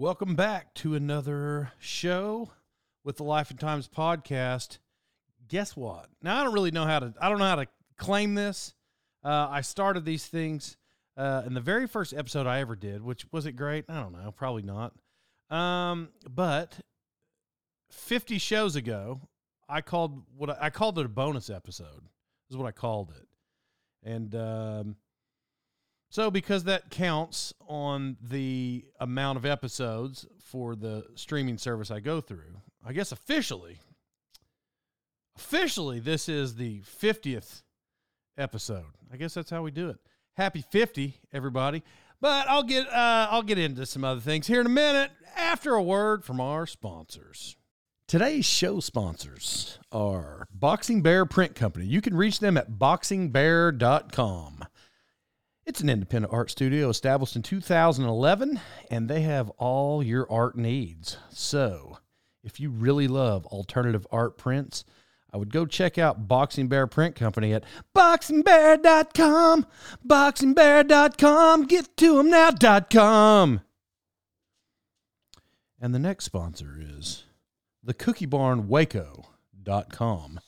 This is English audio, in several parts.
Welcome back to another show with the Life and Times podcast. Guess what? Now I don't really know how to. I don't know how to claim this. Uh, I started these things uh, in the very first episode I ever did, which was it great? I don't know, probably not. Um, but fifty shows ago, I called what I, I called it a bonus episode. Is what I called it, and um, so, because that counts on the amount of episodes for the streaming service I go through, I guess officially, officially, this is the 50th episode. I guess that's how we do it. Happy 50, everybody. But I'll get uh, I'll get into some other things here in a minute after a word from our sponsors. Today's show sponsors are Boxing Bear Print Company. You can reach them at boxingbear.com. It's an independent art studio established in 2011, and they have all your art needs. So, if you really love alternative art prints, I would go check out Boxing Bear Print Company at boxingbear.com. Boxingbear.com. Get to them now.com. And the next sponsor is the Cookie Barn Waco.com.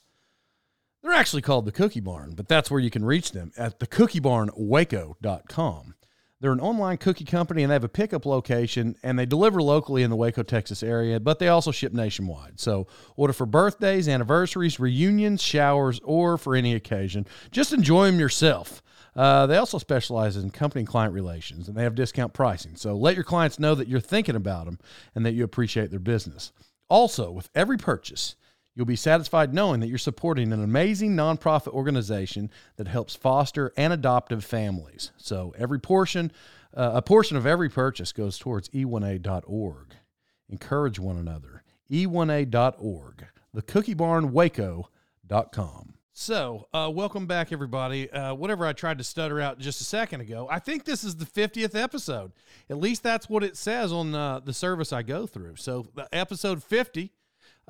They're actually called the Cookie Barn, but that's where you can reach them at thecookiebarnwaco.com. They're an online cookie company and they have a pickup location and they deliver locally in the Waco, Texas area, but they also ship nationwide. So order for birthdays, anniversaries, reunions, showers, or for any occasion. Just enjoy them yourself. Uh, they also specialize in company client relations and they have discount pricing. So let your clients know that you're thinking about them and that you appreciate their business. Also, with every purchase, You'll be satisfied knowing that you're supporting an amazing nonprofit organization that helps foster and adoptive families. So every portion, uh, a portion of every purchase goes towards e1a.org. Encourage one another. e1a.org. The Cookie Barn Waco.com. So, uh, welcome back, everybody. Uh, whatever I tried to stutter out just a second ago, I think this is the 50th episode. At least that's what it says on uh, the service I go through. So, episode 50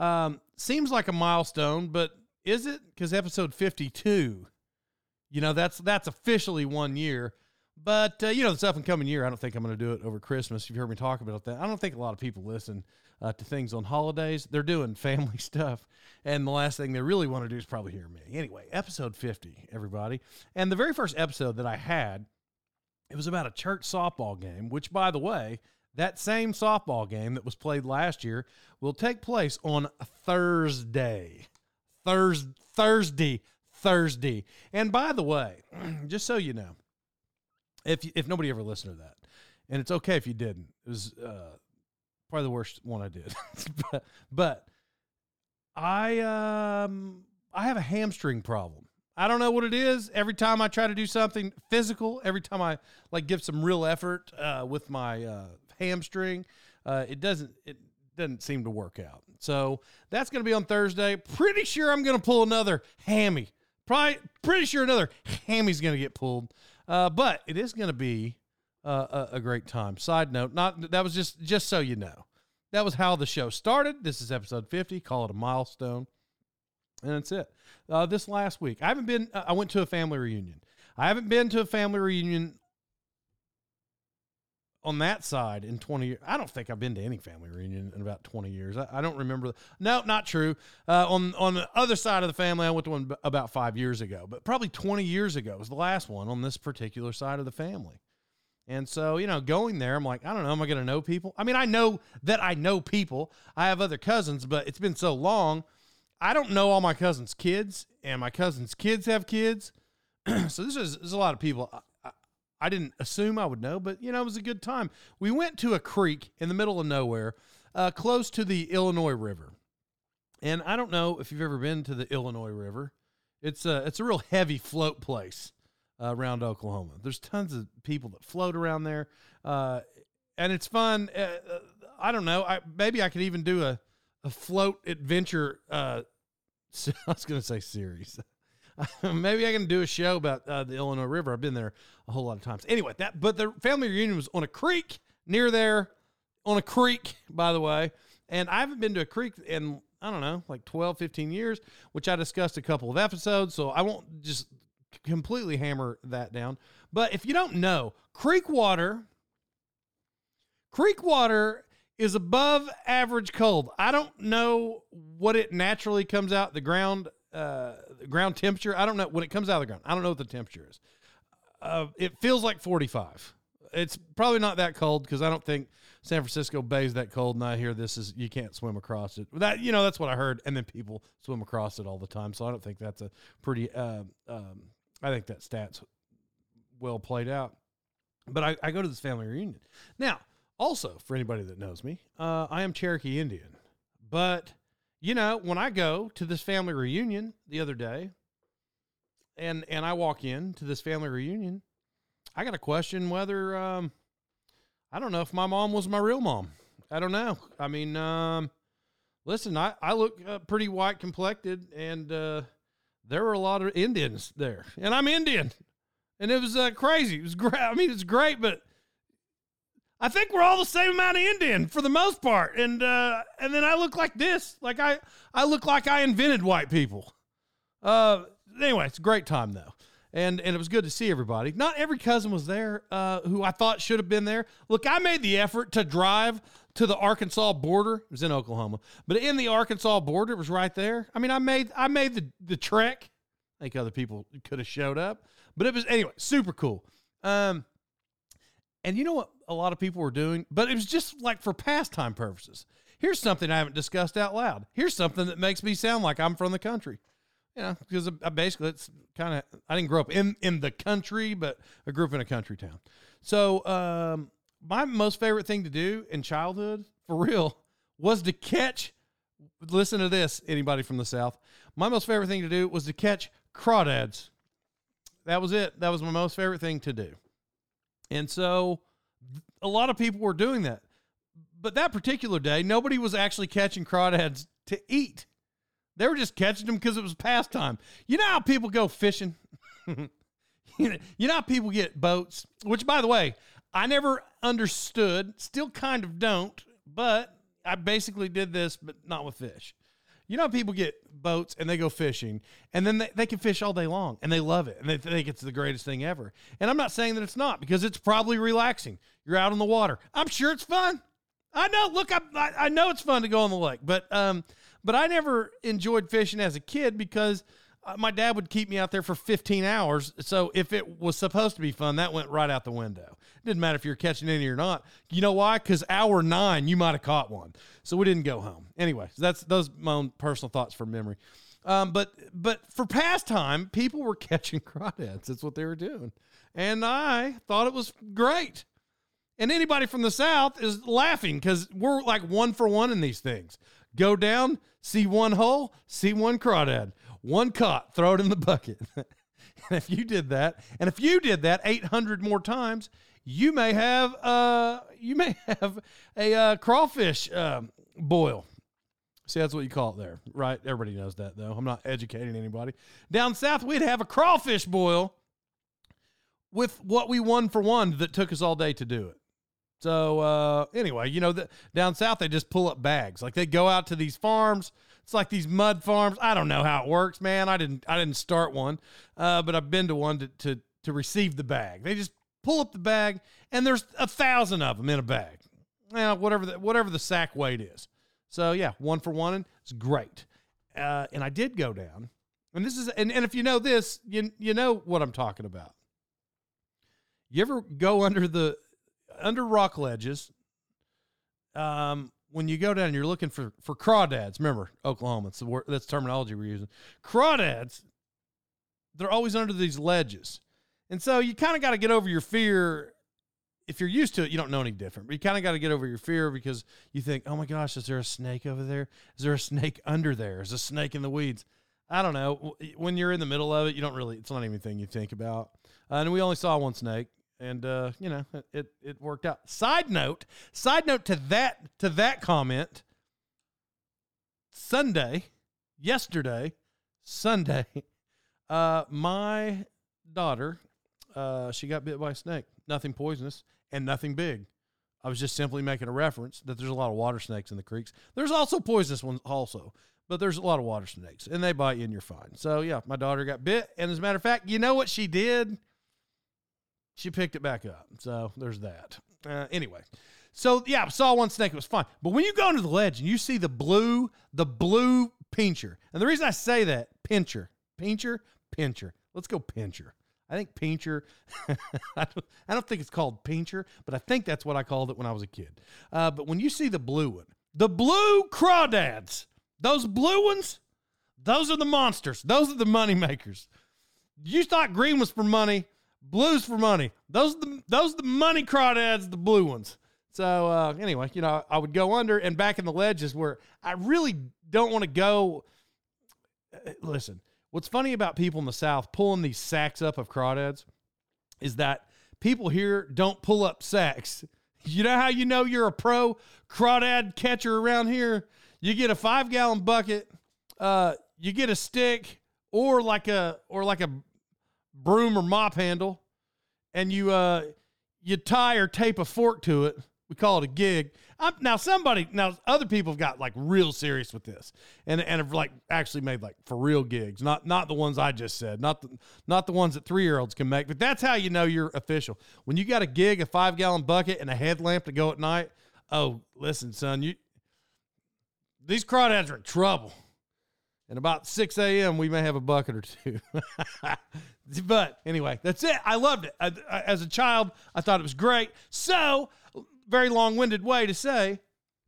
um, seems like a milestone, but is it? Because episode 52, you know, that's that's officially one year. But, uh, you know, this up and coming year, I don't think I'm going to do it over Christmas. You've heard me talk about that. I don't think a lot of people listen uh, to things on holidays. They're doing family stuff. And the last thing they really want to do is probably hear me. Anyway, episode 50, everybody. And the very first episode that I had, it was about a church softball game, which, by the way, that same softball game that was played last year will take place on Thursday. Thurs Thursday, Thursday. And by the way, just so you know, if if nobody ever listened to that, and it's okay if you didn't, it was uh, probably the worst one I did. but, but I um I have a hamstring problem. I don't know what it is. Every time I try to do something physical, every time I like give some real effort uh, with my uh, hamstring, uh, it doesn't it doesn't seem to work out. So that's going to be on Thursday. Pretty sure I'm going to pull another hammy. Probably pretty sure another hammy's going to get pulled. Uh, but it is going to be uh, a, a great time. Side note, not that was just just so you know. That was how the show started. This is episode 50. Call it a milestone. And that's it. Uh, this last week, I haven't been. I went to a family reunion. I haven't been to a family reunion on that side in 20 years. I don't think I've been to any family reunion in about 20 years. I, I don't remember. No, not true. Uh, on, on the other side of the family, I went to one about five years ago, but probably 20 years ago was the last one on this particular side of the family. And so, you know, going there, I'm like, I don't know, am I going to know people? I mean, I know that I know people. I have other cousins, but it's been so long. I don't know all my cousins' kids, and my cousins' kids have kids. so this is, this is a lot of people. I, didn't assume I would know, but, you know, it was a good time. We went to a creek in the middle of nowhere, uh, close to the Illinois River. And I don't know if you've ever been to the Illinois River. It's a, it's a real heavy float place uh, around Oklahoma. There's tons of people that float around there, uh, and it's fun. Uh, uh I don't know. I maybe I could even do a a float adventure. Uh, I was going to say series. maybe I can do a show about uh, the Illinois River. I've been there a whole lot of times. Anyway, that but the family reunion was on a creek near there, on a creek, by the way. And I haven't been to a creek in I don't know, like 12, 15 years, which I discussed a couple of episodes. So I won't just completely hammer that down. But if you don't know, creek water, creek water is above average cold. I don't know what it naturally comes out the ground, uh, ground temperature. I don't know when it comes out of the ground. I don't know what the temperature is. Uh, it feels like 45. It's probably not that cold because I don't think San Francisco Bay is that cold. And I hear this is you can't swim across it. That you know that's what I heard. And then people swim across it all the time. So I don't think that's a pretty uh, um, I think that stat's well played out. But I, I go to this family reunion. Now, also, for anybody that knows me, uh, I am Cherokee Indian. But, you know, when I go to this family reunion the other day, and and I walk in to this family reunion, I got a question whether um, I don't know if my mom was my real mom. I don't know. I mean, um, listen, I I look uh, pretty white complected, and uh, there were a lot of Indians there, and I'm Indian, and it was uh, crazy. It was great. I mean, it's great, but I think we're all the same amount of Indian for the most part, and uh, and then I look like this, like I I look like I invented white people. Uh, anyway, it's a great time though and and it was good to see everybody. Not every cousin was there uh, who I thought should have been there. Look, I made the effort to drive to the Arkansas border. It was in Oklahoma, but in the Arkansas border, it was right there. I mean, I made I made the the trek. I think other people could have showed up, but it was anyway super cool. Um, and you know what a lot of people were doing, but it was just like for pastime purposes. Here's something I haven't discussed out loud. Here's something that makes me sound like I'm from the country you know, because I basically it's kind of I didn't grow up in in the country, but I grew up in a country town. So um, my most favorite thing to do in childhood, for real, was to catch. Listen to this, anybody from the south. My most favorite thing to do was to catch crawdads. That was it. That was my most favorite thing to do. And so a lot of people were doing that. But that particular day, nobody was actually catching crawdads to eat. They were just catching them because it was pastime. You know how people go fishing? you know how people get boats? Which, by the way, I never understood, still kind of don't, but I basically did this, but not with fish. You know, people get boats and they go fishing, and then they, they can fish all day long and they love it and they think it's the greatest thing ever. And I'm not saying that it's not because it's probably relaxing. You're out on the water. I'm sure it's fun. I know. Look, I, I know it's fun to go on the lake, but um, but I never enjoyed fishing as a kid because uh, my dad would keep me out there for 15 hours. So if it was supposed to be fun, that went right out the window. It didn't matter if you're catching any or not. You know why? Because hour nine, you might have caught one. So we didn't go home. Anyway, that's those my own personal thoughts for memory. Um, but but for pastime, people were catching crawdads. That's what they were doing, and I thought it was great. And anybody from the South is laughing because we're like one for one in these things. Go down, see one hole, see one crawdad, one caught, throw it in the bucket. and if you did that, and if you did that 800 more times, you may have uh you may have a uh, crawfish uh, boil. See, that's what you call it there, right? Everybody knows that, though. I'm not educating anybody. Down south, we'd have a crawfish boil with what we won for one that took us all day to do it. So uh, anyway, you know, the, down south they just pull up bags. Like they go out to these farms. It's like these mud farms. I don't know how it works, man. I didn't I didn't start one, uh, but I've been to one to, to to receive the bag. They just pull up the bag, and there's a thousand of them in a bag. Now, whatever the, whatever the sack weight is. So yeah, one for one, and it's great. Uh, and I did go down, and this is and, and if you know this, you you know what I'm talking about. You ever go under the under rock ledges? Um, when you go down and you're looking for for crawdads, remember Oklahoma, the word, that's the terminology we're using. Crawdads, they're always under these ledges, and so you kind of got to get over your fear. If you're used to it, you don't know any different. But you kind of got to get over your fear because you think, "Oh my gosh, is there a snake over there? Is there a snake under there? Is a snake in the weeds?" I don't know. When you're in the middle of it, you don't really. It's not anything you think about. Uh, and we only saw one snake, and uh, you know it, it worked out. Side note, side note to that to that comment. Sunday, yesterday, Sunday, uh, my daughter, uh, she got bit by a snake. Nothing poisonous and nothing big. I was just simply making a reference that there's a lot of water snakes in the creeks. There's also poisonous ones also, but there's a lot of water snakes and they bite you and you're fine. So yeah, my daughter got bit, and as a matter of fact, you know what she did? She picked it back up. So there's that. Uh, anyway, so yeah, I saw one snake. It was fine. But when you go into the ledge and you see the blue, the blue pincher, and the reason I say that, pincher, pincher, pincher. Let's go pincher. I think pincher. I, don't, I don't think it's called pincher, but I think that's what I called it when I was a kid. Uh, but when you see the blue one, the blue crawdads, those blue ones, those are the monsters. Those are the money makers. You thought green was for money. Blues for money. Those are the those are the money crawdads, the blue ones. So uh, anyway, you know, I would go under and back in the ledges where I really don't want to go. Uh, listen, what's funny about people in the South pulling these sacks up of crawdads is that people here don't pull up sacks. You know how you know you're a pro crawdad catcher around here? You get a five gallon bucket, uh, you get a stick or like a or like a broom or mop handle, and you uh you tie or tape a fork to it. We call it a gig. I'm, now somebody now other people have got like real serious with this and and have like actually made like for real gigs, not not the ones I just said, not the not the ones that three year olds can make. But that's how you know you're official when you got a gig, a five gallon bucket, and a headlamp to go at night. Oh, listen, son, you these crawdads are in trouble. And about 6 a.m., we may have a bucket or two. but anyway, that's it. I loved it. I, I, as a child, I thought it was great. So, very long winded way to say,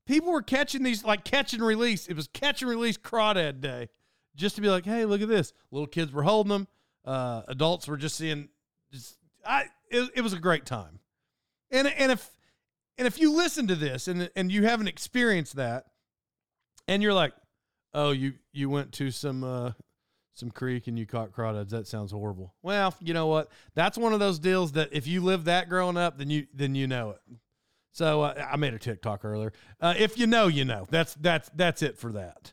people were catching these, like catch and release. It was catch and release crawdad day. Just to be like, hey, look at this. Little kids were holding them. Uh, adults were just seeing. Just, I, it, it was a great time. And, and if and if you listen to this and, and you haven't experienced that, and you're like, oh, you you went to some uh, some creek and you caught crawdads. That sounds horrible. Well, you know what? That's one of those deals that if you live that growing up, then you then you know it. So uh, I made a TikTok earlier. Uh, if you know, you know. That's that's that's it for that.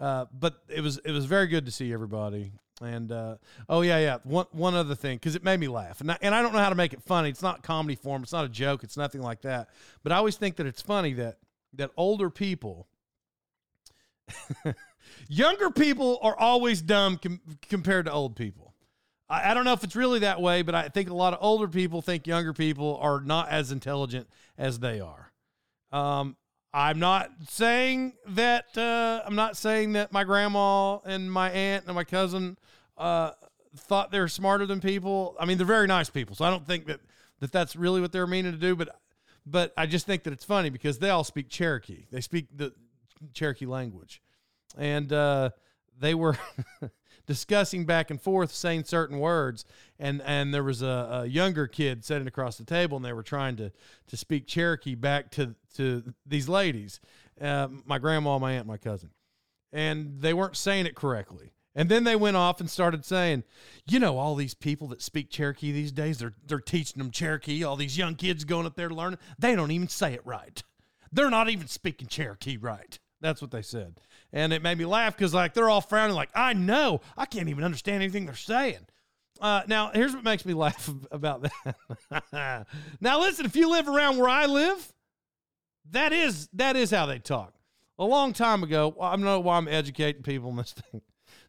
Uh, but it was it was very good to see everybody. And uh, oh yeah, yeah. One one other thing because it made me laugh, and I, and I don't know how to make it funny. It's not comedy form. It's not a joke. It's nothing like that. But I always think that it's funny that that older people Younger people are always dumb com- compared to old people. I, I, don't know if it's really that way, but I think a lot of older people think younger people are not as intelligent as they are. Um, I'm not saying that. Uh, I'm not saying that my grandma and my aunt and my cousin uh, thought they're smarter than people. I mean, they're very nice people, so I don't think that that that's really what they're meaning to do. But but I just think that it's funny because they all speak Cherokee. They speak the Cherokee language. And uh, they were discussing back and forth, saying certain words, and and there was a, a, younger kid sitting across the table, and they were trying to to speak Cherokee back to to these ladies, uh, my grandma, my aunt, my cousin, and they weren't saying it correctly. And then they went off and started saying, you know, all these people that speak Cherokee these days, they're they're teaching them Cherokee. All these young kids going up there learning, they don't even say it right. They're not even speaking Cherokee right. That's what they said. And it made me laugh because, like, they're all frowning, like, I know. I can't even understand anything they're saying. Uh, now, here's what makes me laugh about that. now, listen, if you live around where I live, that is that is how they talk. A long time ago, I don't know why I'm educating people on this thing.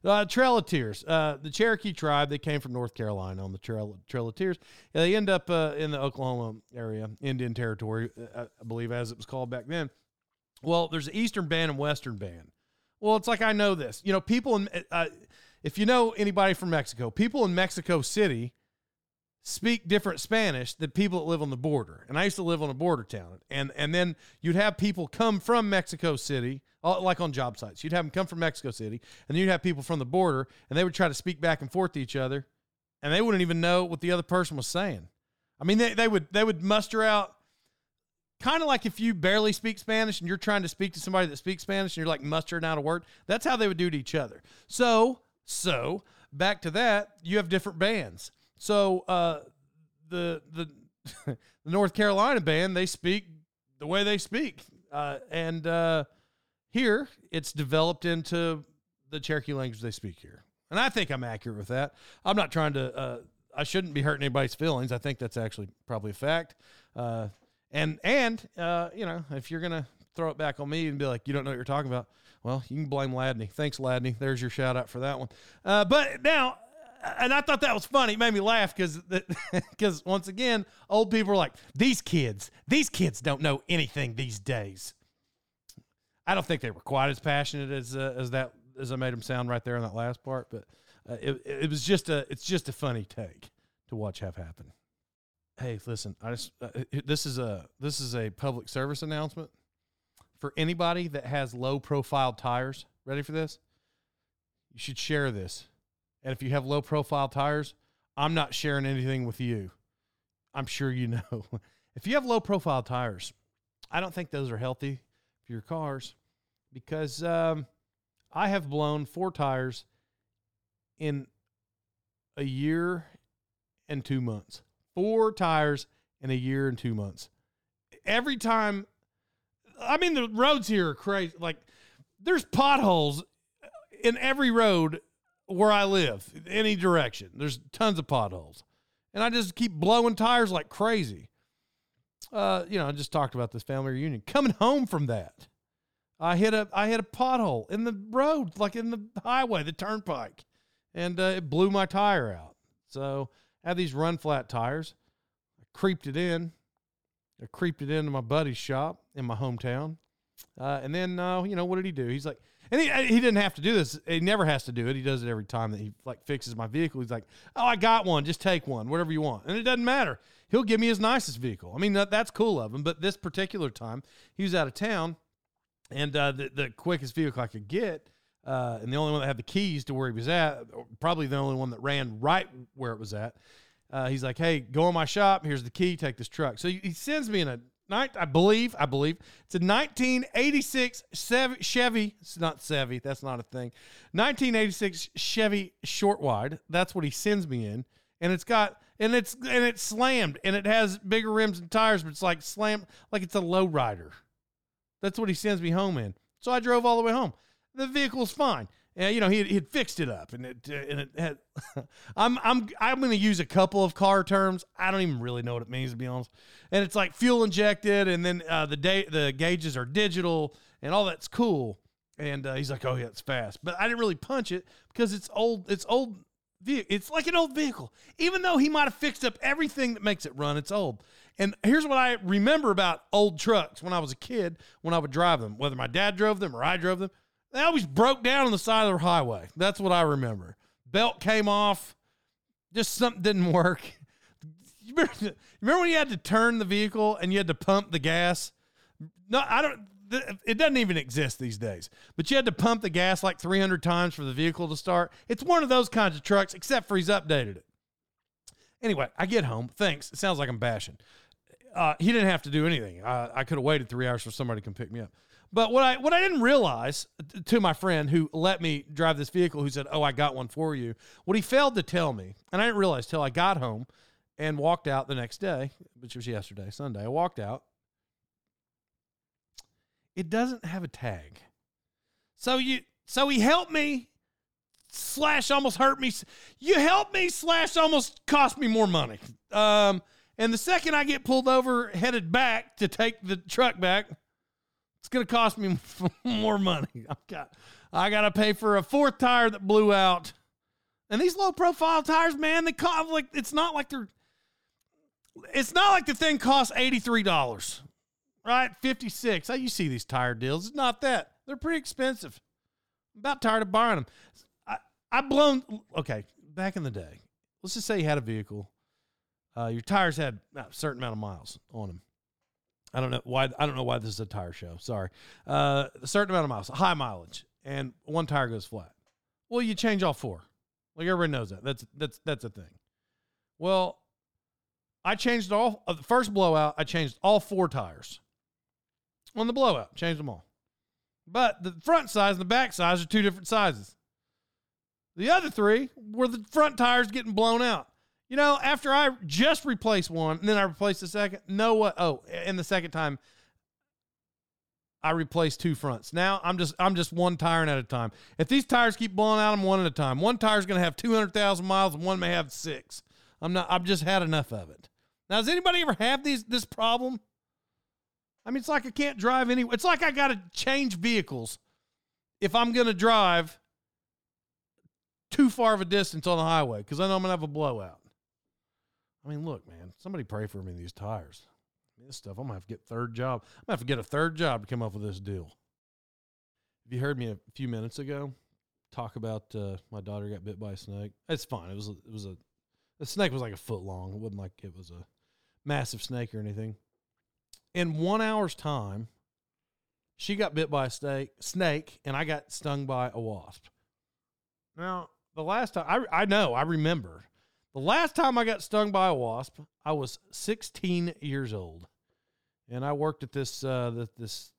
Uh, Trail of Tears, uh, the Cherokee tribe, they came from North Carolina on the Trail, Trail of Tears. They end up uh, in the Oklahoma area, Indian Territory, uh, I believe, as it was called back then. Well, there's an Eastern band and Western band. Well, it's like I know this. You know, people in, uh, if you know anybody from Mexico, people in Mexico City speak different Spanish than people that live on the border. And I used to live on a border town. And and then you'd have people come from Mexico City, uh, like on job sites. You'd have them come from Mexico City, and then you'd have people from the border, and they would try to speak back and forth to each other, and they wouldn't even know what the other person was saying. I mean, they, they would they would muster out kind of like if you barely speak Spanish and you're trying to speak to somebody that speaks Spanish and you're like mustering out a word. That's how they would do to each other. So so back to that, you have different bands. So uh, the the the North Carolina band they speak the way they speak, uh, and uh, here it's developed into the Cherokee language they speak here. And I think I'm accurate with that. I'm not trying to. Uh, I shouldn't be hurting anybody's feelings. I think that's actually probably a fact. Uh, and and uh, you know, if you're gonna throw it back on me and be like, you don't know what you're talking about, well, you can blame Ladney. Thanks, Ladney. There's your shout out for that one. Uh, but now, and I thought that was funny. It made me laugh because because once again, old people are like, these kids, these kids don't know anything these days. I don't think they were quite as passionate as uh, as that as I made them sound right there in that last part, but uh, it, it was just a it's just a funny take to watch have happen. Hey, listen, I just uh, this is a this is a public service announcement for anybody that has low profile tires. Ready for this? You should share this. And if you have low profile tires, I'm not sharing anything with you. I'm sure you know. if you have low profile tires, I don't think those are healthy for your cars because um, I have blown four tires in a year and two months. Four tires in a year and two months. Every time, I mean, the roads here are crazy. Like, there's potholes in every road where I live, any direction. There's tons of potholes. And I just keep blowing tires like crazy. Uh, you know, I just talked about this family reunion. Coming home from that, I hit a I hit a pothole in the road, like in the highway, the turnpike, and uh, it blew my tire out. So Have these run flat tires. I creeped it in. I creeped it into my buddy's shop in my hometown. Uh, and then, uh, you know, what did he do? He's like, and he, he didn't have to do this. He never has to do it. He does it every time that he like fixes my vehicle. He's like, oh, I got one. Just take one, whatever you want. And it doesn't matter. He'll give me his nicest vehicle. I mean, that, that's cool of him. But this particular time, he was out of town and uh, the, the quickest vehicle I could get, uh, and the only one that had the keys to where he was at, probably the only one that ran right where it was at. Uh, he's like, "Hey, go in my shop. Here's the key. Take this truck." So he sends me in a night. I believe, I believe it's a 1986 Chevy. It's not Chevy. That's not a thing. 1986 Chevy short wide. That's what he sends me in, and it's got and it's and it's slammed and it has bigger rims and tires, but it's like slammed like it's a low rider. That's what he sends me home in. So I drove all the way home. The vehicle's fine. And, you know, he had fixed it up, and it uh, and it had. I'm I'm I'm going to use a couple of car terms. I don't even really know what it means to be honest. And it's like fuel injected, and then uh, the day the gauges are digital, and all that's cool. And uh, he's like, "Oh yeah, it's fast," but I didn't really punch it because it's old. It's old. It's like an old vehicle. Even though he might have fixed up everything that makes it run, it's old. And here's what I remember about old trucks when I was a kid, when I would drive them, whether my dad drove them or I drove them, they always broke down on the side of the highway. That's what I remember. Belt came off, just something didn't work. You remember, when you had to turn the vehicle and you had to pump the gas? No, I don't it doesn't even exist these days. But you had to pump the gas like 300 times for the vehicle to start. It's one of those kinds of trucks, except for he's updated it. Anyway, I get home. Thanks. It sounds like I'm bashing. Uh, he didn't have to do anything. I, I could have waited three hours for somebody to come pick me up. But what I what I didn't realize to my friend who let me drive this vehicle, who said, "Oh, I got one for you," what he failed to tell me, and I didn't realize till I got home and walked out the next day, which was yesterday, Sunday. I walked out it doesn't have a tag. So you so he helped me slash almost hurt me. You helped me slash almost cost me more money. Um, and the second I get pulled over, headed back to take the truck back, it's gonna cost me more money. I've got I gotta pay for a fourth tire that blew out. And these low profile tires, man, they cost like it's not like they're it's not like the thing costs $83 right? 56. How you see these tire deals? It's not that. They're pretty expensive. I'm about tired of buying them. I, I blown, okay, back in the day, let's just say you had a vehicle Uh, your tires had a certain amount of miles on them. I don't know why. I don't know why this is a tire show. Sorry. Uh, a certain amount of miles, high mileage, and one tire goes flat. Well, you change all four. Like everybody knows that. That's that's that's a thing. Well, I changed all of the first blowout. I changed all four tires on the blowout. Changed them all. But the front size and the back size are two different sizes. The other three were the front tires getting blown out. You know, after I just replaced one and then I replaced the second, no what oh, and the second time I replaced two fronts. Now I'm just I'm just one tire at a time. If these tires keep blowing out, I'm one at a time. One tire's gonna have two hundred thousand miles and one may have six. I'm not I've just had enough of it. Now, does anybody ever have these this problem? I mean, it's like I can't drive any. It's like I got to change vehicles if I'm going to drive too far of a distance on the highway because I know I'm going to have a blowout. I mean, look, man, somebody pray for me these tires. I mean, this stuff, I'm to have to get third job. I'm to have to get a third job to come up with this deal. If you heard me a few minutes ago talk about uh, my daughter got bit by a snake, it's fine. It was a, it was a the snake was like a foot long. It wasn't like it was a massive snake or anything. In one hour's time, she got bit by a snake, snake, and I got stung by a wasp. Now, the last time I, I know, I remember the last time I got stung by a wasp, I was 16 years old, and I worked at this uh, this,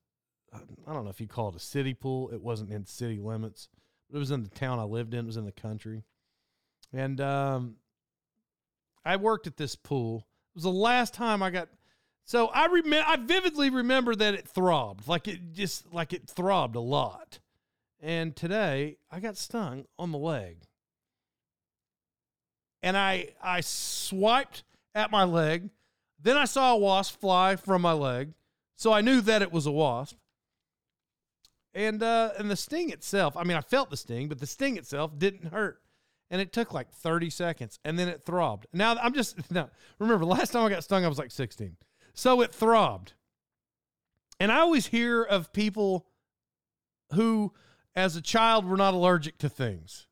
I don't know if you call it a city pool. It wasn't in city limits, but it was in the town I lived in. It was in the country, and um, I worked at this pool. It was the last time I got. So I remember, I vividly remember that it throbbed, like it just like it throbbed a lot. And today I got stung on the leg, and I I swiped at my leg. Then I saw a wasp fly from my leg, so I knew that it was a wasp. And uh, and the sting itself, I mean, I felt the sting, but the sting itself didn't hurt and it took like 30 seconds and then it throbbed. Now I'm just now remember last time I got stung I was like 16. So it throbbed. And I always hear of people who as a child were not allergic to things.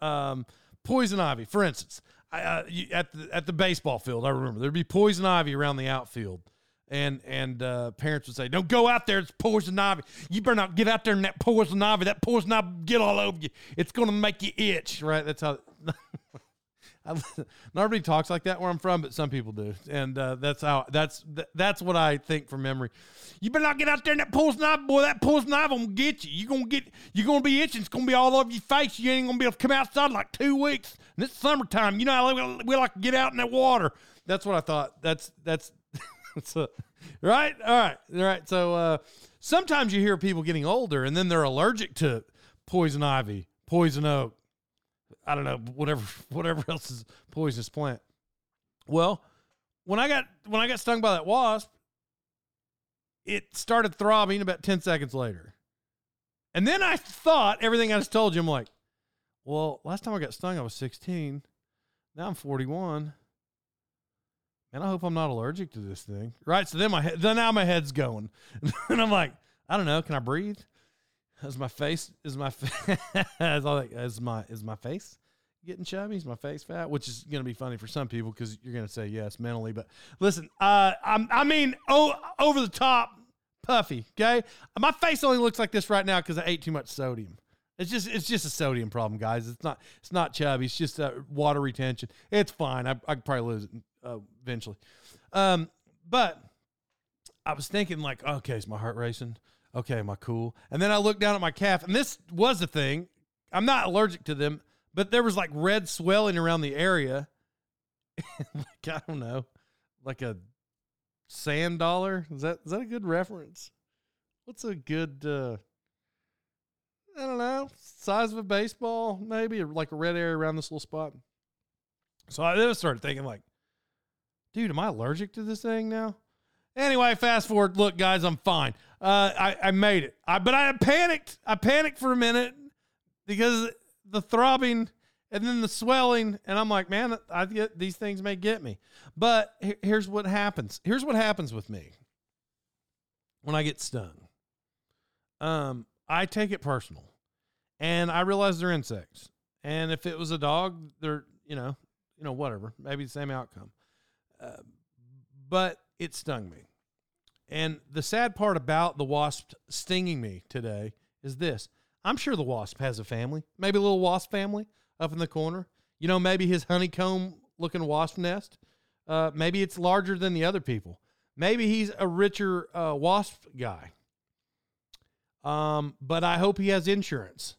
Um, poison ivy, for instance, uh, you, at the at the baseball field, I remember there'd be poison ivy around the outfield and and uh, parents would say, "Don't go out there. It's poison ivy. You better not get out there in that poison ivy. That poison ivy get all over you. It's going to make you itch." Right? That's how. Nobody talks like that where I'm from, but some people do, and uh, that's how that's that's what I think from memory. You better not get out there in that poison ivy, boy. That poison ivy gonna get you. You gonna get you're gonna be itching. It's gonna be all over your face. You ain't gonna be able to come outside like two weeks. And it's summertime. You know how we, we like to get out in that water. That's what I thought. That's that's so, right? All right. All right. So uh, sometimes you hear people getting older and then they're allergic to poison ivy, poison oak. I don't know, whatever whatever else is poisonous plant. Well, when I got when I got stung by that wasp, it started throbbing about 10 seconds later. And then I thought everything I just told you, I'm like, well, last time I got stung, I was 16. Now I'm 41 and I hope I'm not allergic to this thing. Right. So then my head, then now my head's going, and I'm like, I don't know. Can I breathe? Is my face is my like is my is my face getting chubby? Is my face fat? Which is going to be funny for some people because you're going to say yes mentally. But listen, uh, I'm, I mean, oh, over the top, puffy. Okay, my face only looks like this right now because I ate too much sodium. It's just it's just a sodium problem, guys. It's not it's not chubby. It's just uh, water retention. It's fine. I I could probably lose it uh, eventually. Um, but I was thinking like, okay, is my heart racing? Okay, am I cool? And then I looked down at my calf, and this was the thing. I'm not allergic to them, but there was like red swelling around the area. like I don't know, like a sand dollar. Is that is that a good reference? What's a good? uh I don't know, size of a baseball, maybe, like a red area around this little spot. So I then started thinking, like, dude, am I allergic to this thing now? Anyway, fast forward. Look, guys, I'm fine. Uh, I, I made it. I, but I panicked. I panicked for a minute because the throbbing and then the swelling, and I'm like, man, I get these things may get me. But here's what happens. Here's what happens with me when I get stung. Um, I take it personal, and I realize they're insects. And if it was a dog, they're you know, you know, whatever, maybe the same outcome. Uh, but it stung me. And the sad part about the wasp stinging me today is this I'm sure the wasp has a family, maybe a little wasp family up in the corner. You know, maybe his honeycomb looking wasp nest. Uh, maybe it's larger than the other people. Maybe he's a richer uh, wasp guy. Um, but I hope he has insurance.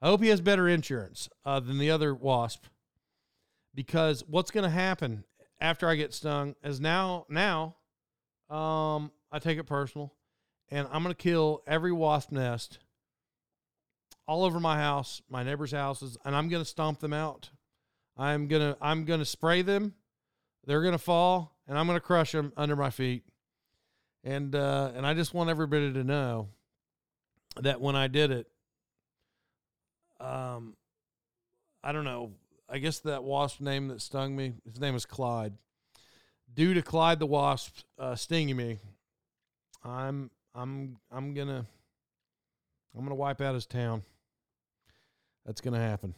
I hope he has better insurance uh, than the other wasp. Because what's going to happen after I get stung is now now um, I take it personal, and I'm going to kill every wasp nest all over my house, my neighbors' houses, and I'm going to stomp them out. I'm gonna I'm gonna spray them. They're gonna fall, and I'm gonna crush them under my feet. And uh, and I just want everybody to know that when I did it, um, I don't know. I guess that wasp name that stung me, his name was Clyde. Due to Clyde the wasp uh, stinging me, I'm I'm I'm gonna I'm gonna wipe out his town. That's gonna happen.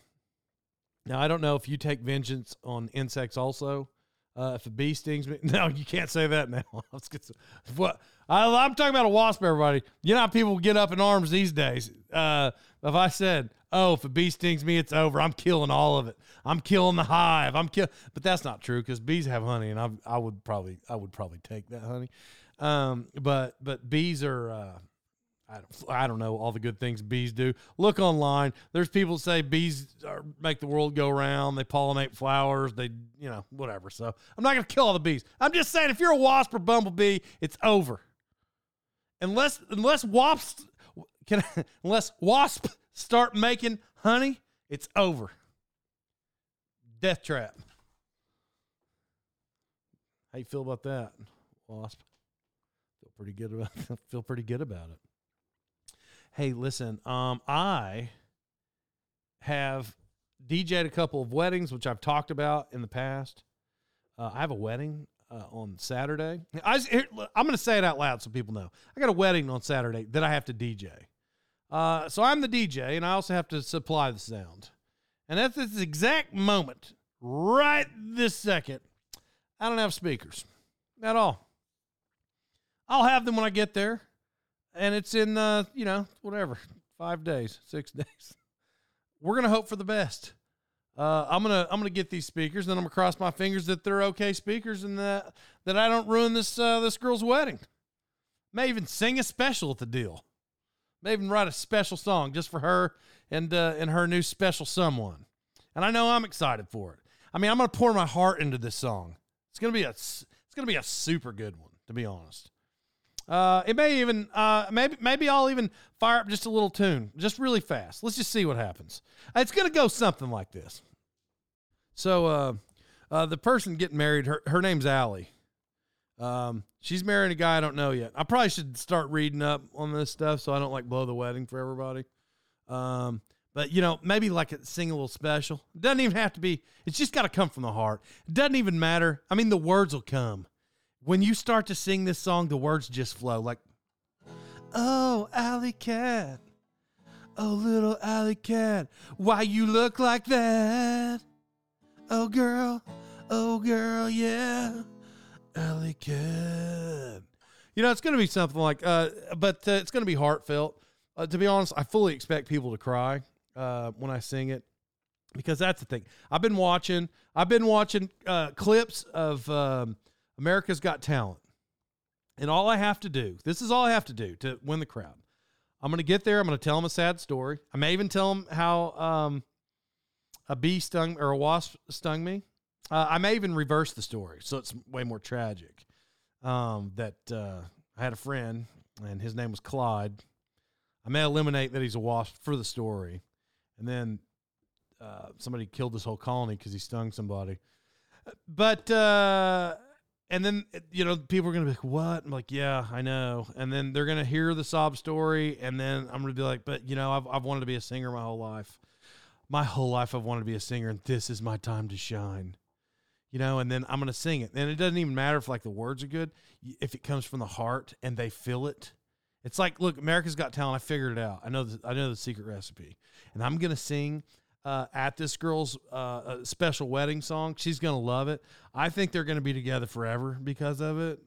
Now I don't know if you take vengeance on insects also. Uh, if a bee stings me, no, you can't say that now. what I, am talking about a wasp, everybody. You know people get up in arms these days. Uh, if I said, "Oh, if a bee stings me, it's over. I'm killing all of it. I'm killing the hive. I'm kill," but that's not true because bees have honey, and I, I would probably, I would probably take that honey. Um, but but bees are. Uh, I don't, I don't know all the good things bees do. Look online. There's people say bees are, make the world go round. They pollinate flowers. They, you know, whatever. So I'm not going to kill all the bees. I'm just saying if you're a wasp or bumblebee, it's over. Unless unless wasps can unless wasps start making honey, it's over. Death trap. How you feel about that, wasp? Feel pretty good about feel pretty good about it. Hey, listen, um, I have DJed a couple of weddings, which I've talked about in the past. Uh, I have a wedding uh, on Saturday. I am going to say it out loud so people know. I got a wedding on Saturday that I have to DJ. Uh, so I'm the DJ, and I also have to supply the sound. And at this exact moment, right this second, I don't have speakers at all. I'll have them when I get there and it's in uh, you know whatever five days, six days. We're gonna hope for the best. Uh, I'm gonna I'm gonna get these speakers, then I'm gonna cross my fingers that they're okay speakers, and that that I don't ruin this uh, this girl's wedding. May even sing a special at the deal. May even write a special song just for her and uh, and her new special someone. And I know I'm excited for it. I mean, I'm gonna pour my heart into this song. It's gonna be a it's gonna be a super good one, to be honest. Uh, it may even uh, maybe maybe I'll even fire up just a little tune, just really fast. Let's just see what happens. It's gonna go something like this. So uh, uh, the person getting married, her her name's Allie. Um, she's marrying a guy I don't know yet. I probably should start reading up on this stuff so I don't like blow the wedding for everybody. Um, but you know, maybe like a, sing a little special. Doesn't even have to be. It's just got to come from the heart. It doesn't even matter. I mean, the words will come when you start to sing this song, the words just flow like, Oh, alley cat. Oh, little alley cat. Why you look like that? Oh, girl. Oh, girl, yeah. Alley. You know, it's going to be something like, uh, but uh, it's going to be heartfelt. Uh, to be honest, I fully expect people to cry uh, when I sing it because that's the thing. I've been watching, I've been watching uh, clips of, um, America's Got Talent. And all I have to do, this is all I have to do to win the crowd. I'm going to get there. I'm going to tell them a sad story. I may even tell them how um, a bee stung or a wasp stung me. Uh, I may even reverse the story so it's way more tragic. Um, that uh, I had a friend and his name was Clyde. I may eliminate that he's a wasp for the story. And then uh, somebody killed this whole colony because he stung somebody. But uh, and then you know people are gonna be like, "What?" I'm like, "Yeah, I know." And then they're gonna hear the sob story, and then I'm gonna be like, "But you know, I've I've wanted to be a singer my whole life. My whole life I've wanted to be a singer, and this is my time to shine." You know, and then I'm gonna sing it, and it doesn't even matter if like the words are good, if it comes from the heart and they feel it. It's like, look, America's Got Talent. I figured it out. I know the, I know the secret recipe, and I'm gonna sing uh, at this girl's uh, uh, special wedding song. She's gonna love it. I think they're gonna be together forever because of it.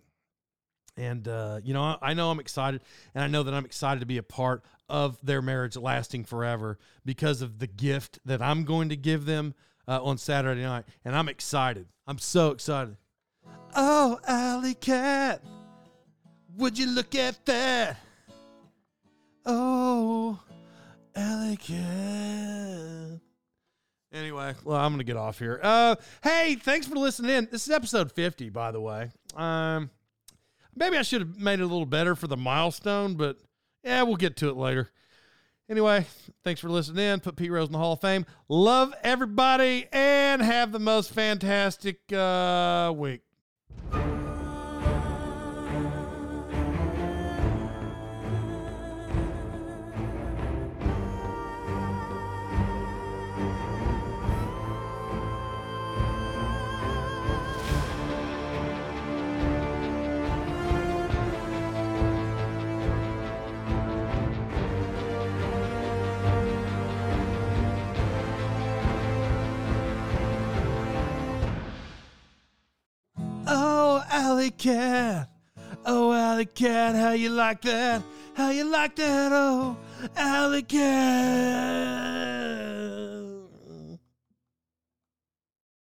And uh, you know, I, I know I'm excited, and I know that I'm excited to be a part of their marriage lasting forever because of the gift that I'm going to give them uh, on Saturday night. And I'm excited. I'm so excited. Oh, Alley Cat, would you look at that? Oh, Alley Cat. Anyway, well, I'm gonna get off here. Uh, hey, thanks for listening in. This is episode 50, by the way. Um, maybe I should have made it a little better for the milestone, but yeah, we'll get to it later. Anyway, thanks for listening in. Put Pete Rose in the Hall of Fame. Love everybody and have the most fantastic uh, week. alley cat. Oh, alley cat, how you like that? How you like that? Oh, alley cat.